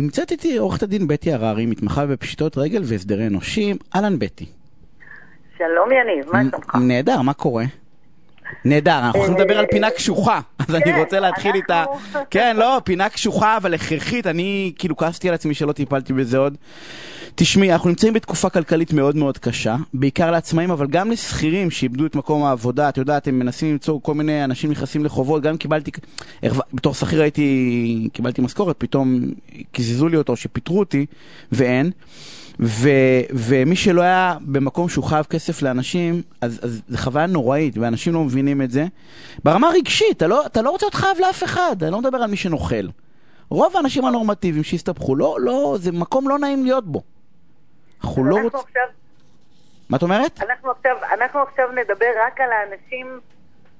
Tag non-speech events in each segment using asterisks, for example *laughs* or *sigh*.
נמצאת איתי עורכת הדין בטי הררי, מתמחה בפשיטות רגל והסדרי אנושים. אהלן בטי. שלום יניב, מה שלומך? נהדר, מה קורה? נהדר, אנחנו הולכים לדבר על פינה קשוחה, *laughs* אז אני כן, רוצה להתחיל איתה. כן, לא, פינה קשוחה אבל הכרחית, אני כאילו כעסתי על עצמי שלא טיפלתי בזה עוד. תשמעי, אנחנו נמצאים בתקופה כלכלית מאוד מאוד קשה, בעיקר לעצמאים, אבל גם לשכירים שאיבדו את מקום העבודה, את יודעת, הם מנסים למצוא כל מיני אנשים נכנסים לחובות, גם קיבלתי, בתור שכיר הייתי, קיבלתי משכורת, פתאום קיזזו לי אותו, שפיטרו אותי, ואין. ו, ומי שלא היה במקום שהוא חייב כסף לאנשים, אז, אז זו חוויה נוראית, ואנשים לא מבינים את זה. ברמה הרגשית, אתה לא, אתה לא רוצה להיות חייב לאף אחד, אני לא מדבר על מי שנוכל. רוב האנשים הנורמטיביים שהסתבכו, לא, לא, זה מקום לא נעים להיות בו. אנחנו לא רוצים... עכשיו, מה את אומרת? אנחנו עכשיו, אנחנו עכשיו נדבר רק על האנשים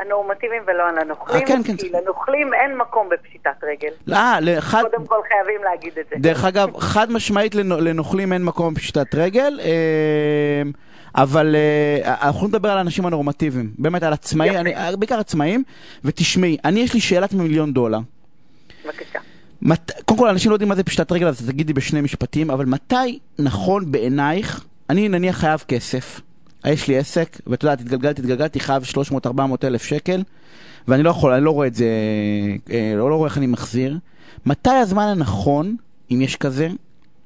הנורמטיביים ולא על הנוכלים, אה, כן, כן. כי לנוכלים אין מקום בפשיטת רגל. אה, לאחד... קודם כל חייבים להגיד את זה. דרך אגב, חד משמעית לנו- לנוכלים אין מקום בפשיטת רגל, אה, אבל אה, אנחנו נדבר על האנשים הנורמטיביים, באמת על עצמאים, בעיקר עצמאים, ותשמעי, אני יש לי שאלת מיליון דולר. בבקשה. מת... קודם כל, אנשים לא יודעים מה זה פשיטת רגל, אז תגידי בשני משפטים, אבל מתי נכון בעינייך, אני נניח חייב כסף, יש לי עסק, ואת יודעת, התגלגלתי, התגלגלתי, חייב 300-400 אלף שקל, ואני לא יכול, אני לא רואה את זה, אה, לא, לא רואה איך אני מחזיר. מתי הזמן הנכון, אם יש כזה,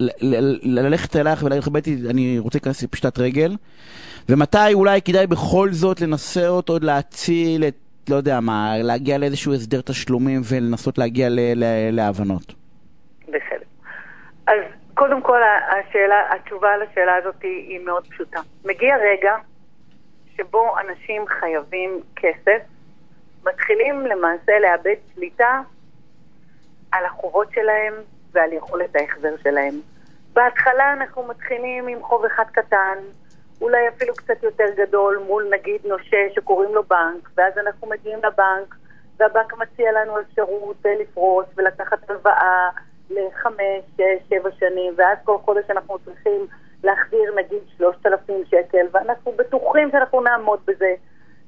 ללכת אלייך ולהגיד לך, בטי, אני רוצה להיכנס לפשיטת רגל, ומתי אולי כדאי בכל זאת לנסות עוד להציל את, לא יודע מה, להגיע לאיזשהו הסדר תשלומים ולנסות להגיע ל- ל- להבנות. בסדר. אז קודם כל, השאלה, התשובה על השאלה הזאת היא, היא מאוד פשוטה. מגיע רגע שבו אנשים חייבים כסף, מתחילים למעשה לאבד שליטה על החובות שלהם ועל יכולת ההחזר שלהם. בהתחלה אנחנו מתחילים עם חוב אחד קטן, אולי אפילו קצת יותר גדול, מול נגיד נושה שקוראים לו בנק, ואז אנחנו מגיעים לבנק, והבנק מציע לנו אפשרות אה, לפרוס ולקחת הלוואה לחמש, שש, שבע שנים, ואז כל חודש אנחנו צריכים להחזיר נגיד שלושת אלפים שקל, ואנחנו בטוחים שאנחנו נעמוד בזה.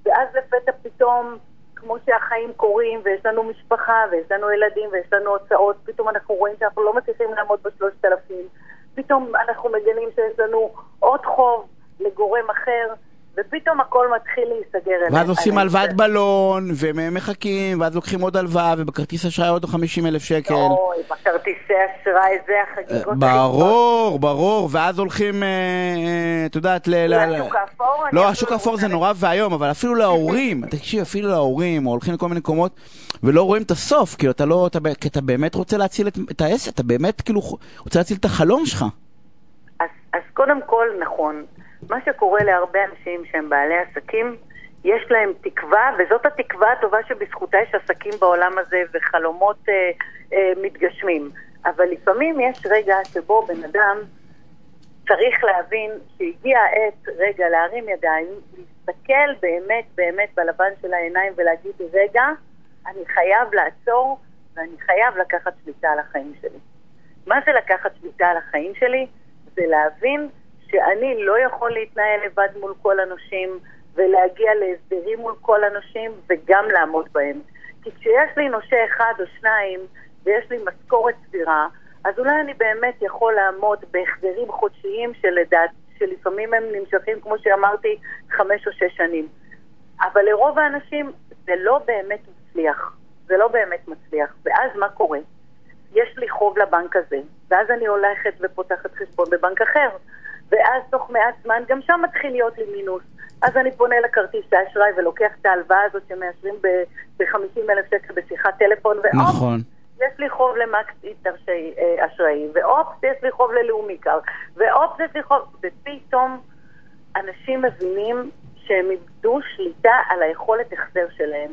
ואז לפתע פתאום, כמו שהחיים קורים, ויש לנו משפחה, ויש לנו ילדים, ויש לנו הוצאות, פתאום אנחנו רואים שאנחנו לא מצליחים לעמוד בשלושת אלפים. פתאום אנחנו מגלים שיש לנו אחר, ופתאום הכל מתחיל להיסגר אלינו. ואז עושים הלוואת בלון, ומחכים, ואז לוקחים עוד הלוואה, ובכרטיס אשראי עוד 50 אלף שקל. אוי, בכרטיסי אשראי זה החגיגות. ברור, ברור, ואז הולכים, אה, אה, את יודעת, ל... לשוק האפור? לא, השוק לא האפור זה נורא ואיום, אבל אפילו להורים, *laughs* תקשיב, אפילו להורים, או הולכים לכל מיני מקומות, ולא רואים את הסוף, כאילו, אתה לא, כי אתה באמת רוצה להציל את, את העסק, אתה באמת, כאילו, רוצה להציל את החלום שלך. אז, אז קודם כל, נכון. מה שקורה להרבה אנשים שהם בעלי עסקים, יש להם תקווה, וזאת התקווה הטובה שבזכותה יש עסקים בעולם הזה וחלומות אה, אה, מתגשמים. אבל לפעמים יש רגע שבו בן אדם צריך להבין שהגיע העת רגע להרים ידיים, להסתכל באמת באמת בלבן של העיניים ולהגיד, רגע, אני חייב לעצור ואני חייב לקחת שליטה על החיים שלי. מה זה לקחת שליטה על החיים שלי? זה להבין שאני לא יכול להתנהל לבד מול כל הנושים ולהגיע להסדרים מול כל הנושים וגם לעמוד בהם. כי כשיש לי נושה אחד או שניים ויש לי משכורת סבירה, אז אולי אני באמת יכול לעמוד בהחזרים חודשיים שלדעת, שלפעמים הם נמשכים, כמו שאמרתי, חמש או שש שנים. אבל לרוב האנשים זה לא באמת מצליח. זה לא באמת מצליח. ואז מה קורה? יש לי חוב לבנק הזה, ואז אני הולכת ופותחת חשבון בבנק אחר, ואז תוך מעט זמן גם שם מתחיל להיות לי מינוס. אז אני פונה לכרטיס האשראי ולוקח את ההלוואה הזאת שמאשרים ב-50 אלף שקל בשיחת טלפון, והופ, נכון. יש לי חוב למקס אה, אשראי, ואופס, יש לי חוב ללאומי קר, ואופס, יש לי חוב... ופתאום אנשים מבינים שהם איבדו שליטה על היכולת החזר שלהם.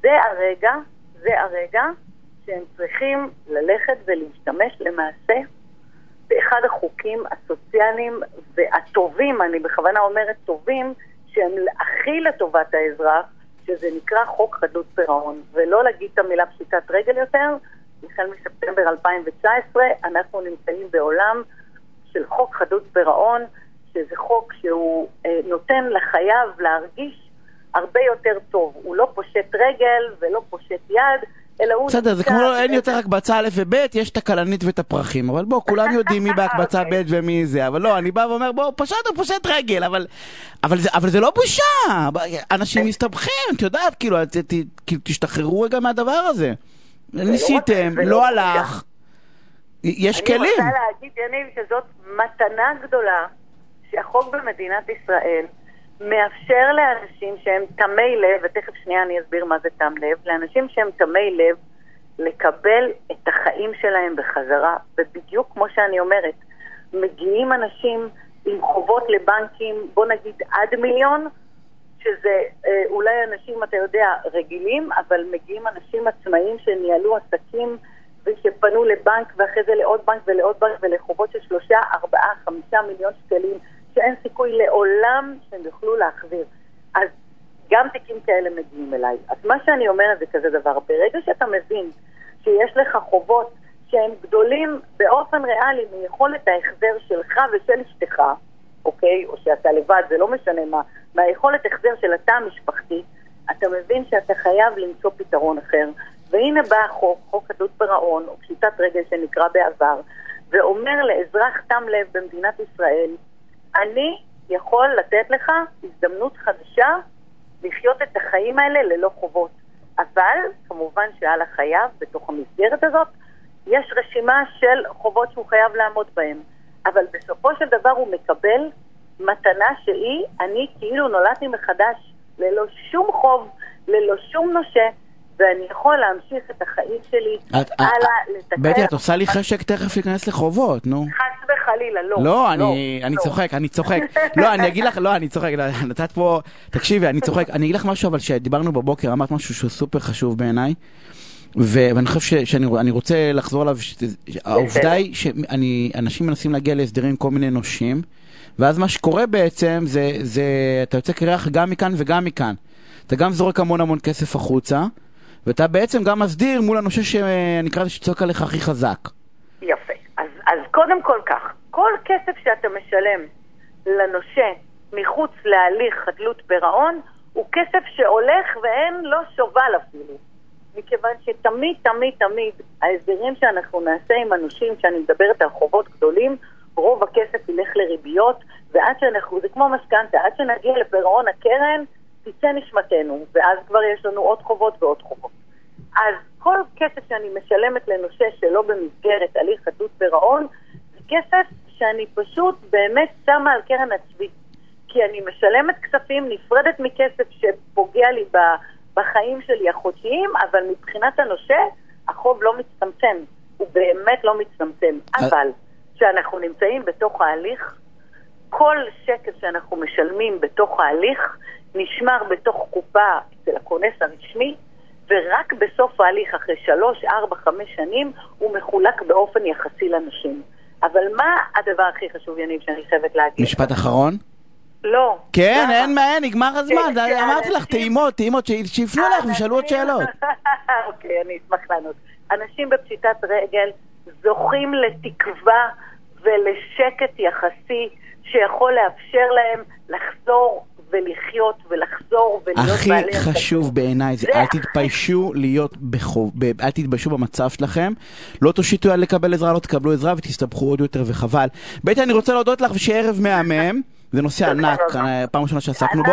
זה הרגע, זה הרגע שהם צריכים ללכת ולהשתמש למעשה באחד החוקים הסוציאליים והטובים, אני בכוונה אומרת טובים, שהם הכי לטובת האזרח, שזה נקרא חוק חדלות פירעון. ולא להגיד את המילה פשיטת רגל יותר, החל מספטמבר 2019 אנחנו נמצאים בעולם של חוק חדלות פירעון, שזה חוק שהוא אה, נותן לחייב להרגיש הרבה יותר טוב. הוא לא פושט רגל ולא פושט יד, אלא הוא בסדר, זה כמו, אין באיזה- יותר הקבצה א' וב', יש את הכלנית ואת הפרחים. אבל בוא, כולם יודעים מי בהקבצה *laughs* אוקיי. ב' ומי זה. אבל לא, אני בא ואומר, בוא, פשט הוא פושט רגל, אבל... אבל זה, אבל זה לא בושה, אנשים מסתבכים, את יודעת, כאילו, כאילו, תשתחררו רגע מהדבר הזה. ניסיתם, זה לא לא בושה. הלך, יש אני כלים. רוצה להגיד, יניב, שזאת מתנה גדולה שהחוק במדינת ישראל מאפשר לאנשים שהם תמי לב, ותכף שנייה אני אסביר מה זה תם לב, לאנשים שהם תמי לב לקבל את החיים שלהם בחזרה, ובדיוק כמו שאני אומרת, מגיעים אנשים עם חובות לבנקים, בוא נגיד עד מיליון, שזה אה, אולי אנשים, אתה יודע, רגילים, אבל מגיעים אנשים עצמאיים שניהלו עסקים ושפנו לבנק ואחרי זה לעוד בנק ולעוד בנק ולחובות של שלושה, ארבעה, חמישה מיליון שקלים, שאין סיכוי לעולם שהם יוכלו להחזיר. אז גם תיקים כאלה מגיעים אליי. אז מה שאני אומרת זה כזה דבר, ברגע שאתה מבין שיש לך חובות שהם גדולים באופן ריאלי מיכולת ההחזר שלך ושל אשתך, אוקיי? או שאתה לבד, זה לא משנה מה, מהיכולת החזר של התא המשפחתי, אתה מבין שאתה חייב למצוא פתרון אחר. והנה בא החוק, חוק חדלות פירעון, או פשיטת רגל שנקרא בעבר, ואומר לאזרח תם לב במדינת ישראל, אני יכול לתת לך הזדמנות חדשה לחיות את החיים האלה ללא חובות. אבל, כמובן שעל החייב, בתוך המסגרת הזאת, יש רשימה של חובות שהוא חייב לעמוד בהן. אבל בסופו של דבר הוא מקבל מתנה שהיא, אני כאילו נולדתי מחדש, ללא שום חוב, ללא שום נושה, ואני יכול להמשיך את החיים שלי את- הלאה, לתקן. בטי, את עושה לי חשק תכף להיכנס לחובות, נו. חס וחלילה, לא. לא, אני, אני לא. צוחק, אני צוחק. לא, אני אגיד לך, לא, אני צוחק, לא, נתת פה, תקשיבי, אני צוחק. אני אגיד לך משהו, אבל שדיברנו בבוקר, אמרת משהו שהוא סופר חשוב בעיניי, ו- ואני חושב ש- שאני אני רוצה לחזור עליו, ש- העובדה היא שאנשים מנסים להגיע להסדרים כל מיני נושים, ואז מה שקורה בעצם, זה, זה, אתה יוצא קרח גם מכאן וגם מכאן. אתה גם זורק המון המון כסף החוצה, ואתה בעצם גם מסדיר מול הנושה שנקרא לזה שצועק עליך הכי חזק. יפה. אז, אז קודם כל כך, כל כסף שאתה משלם לנושה מחוץ להליך חדלות פירעון, הוא כסף שהולך ואין לו שובל אפילו. מכיוון שתמיד, תמיד, תמיד, ההסדרים שאנחנו נעשה עם הנושים, כשאני מדברת על חובות גדולים, רוב הכסף ילך לריביות, ועד שאנחנו, זה כמו משכנתה, עד שנגיע לפירעון הקרן, תצא נשמתנו, ואז כבר יש לנו עוד חובות ועוד חובות. אז כל כסף שאני משלמת לנושה שלא במסגרת הליך חדלות פירעון, זה כסף שאני פשוט באמת שמה על קרן הצבי. כי אני משלמת כספים נפרדת מכסף שפוגע לי בחיים שלי החודשיים, אבל מבחינת הנושה, החוב לא מצטמצם. הוא באמת לא מצטמצם. אבל כשאנחנו נמצאים בתוך ההליך, כל שקל שאנחנו משלמים בתוך ההליך נשמר בתוך קופה אצל הכונס הרשמי, ורק בסוף ההליך, אחרי שלוש, ארבע, חמש שנים, הוא מחולק באופן יחסי לנשים. אבל מה הדבר הכי חשוב, יניב, שאני חייבת להגיד? משפט אחרון? לא. כן, למה? אין מה, אין, נגמר הזמן, כן, כן, אמרתי לך, טעימות, טעימות, שיפנו אליך וישאלו עוד אנשים- שאלות. *laughs* אוקיי, אני אשמח לענות. אנשים בפשיטת רגל זוכים לתקווה ולשקט יחסי שיכול לאפשר להם לחזור ולחיות ולחזור ולהיות הכי בעלי עסקים. חשוב בעיניי זה זה אל הכי תתביישו להיות בחוב, ב- אל תתביישו במצב שלכם, לא תושיטו יד לקבל עזרה, לא תקבלו עזרה ותסתבכו עוד יותר וחבל. בטי, אני רוצה להודות לך ושיהיה ערב מהמם, זה נושא ענק. אה, פעם ראשונה שעסקנו בו.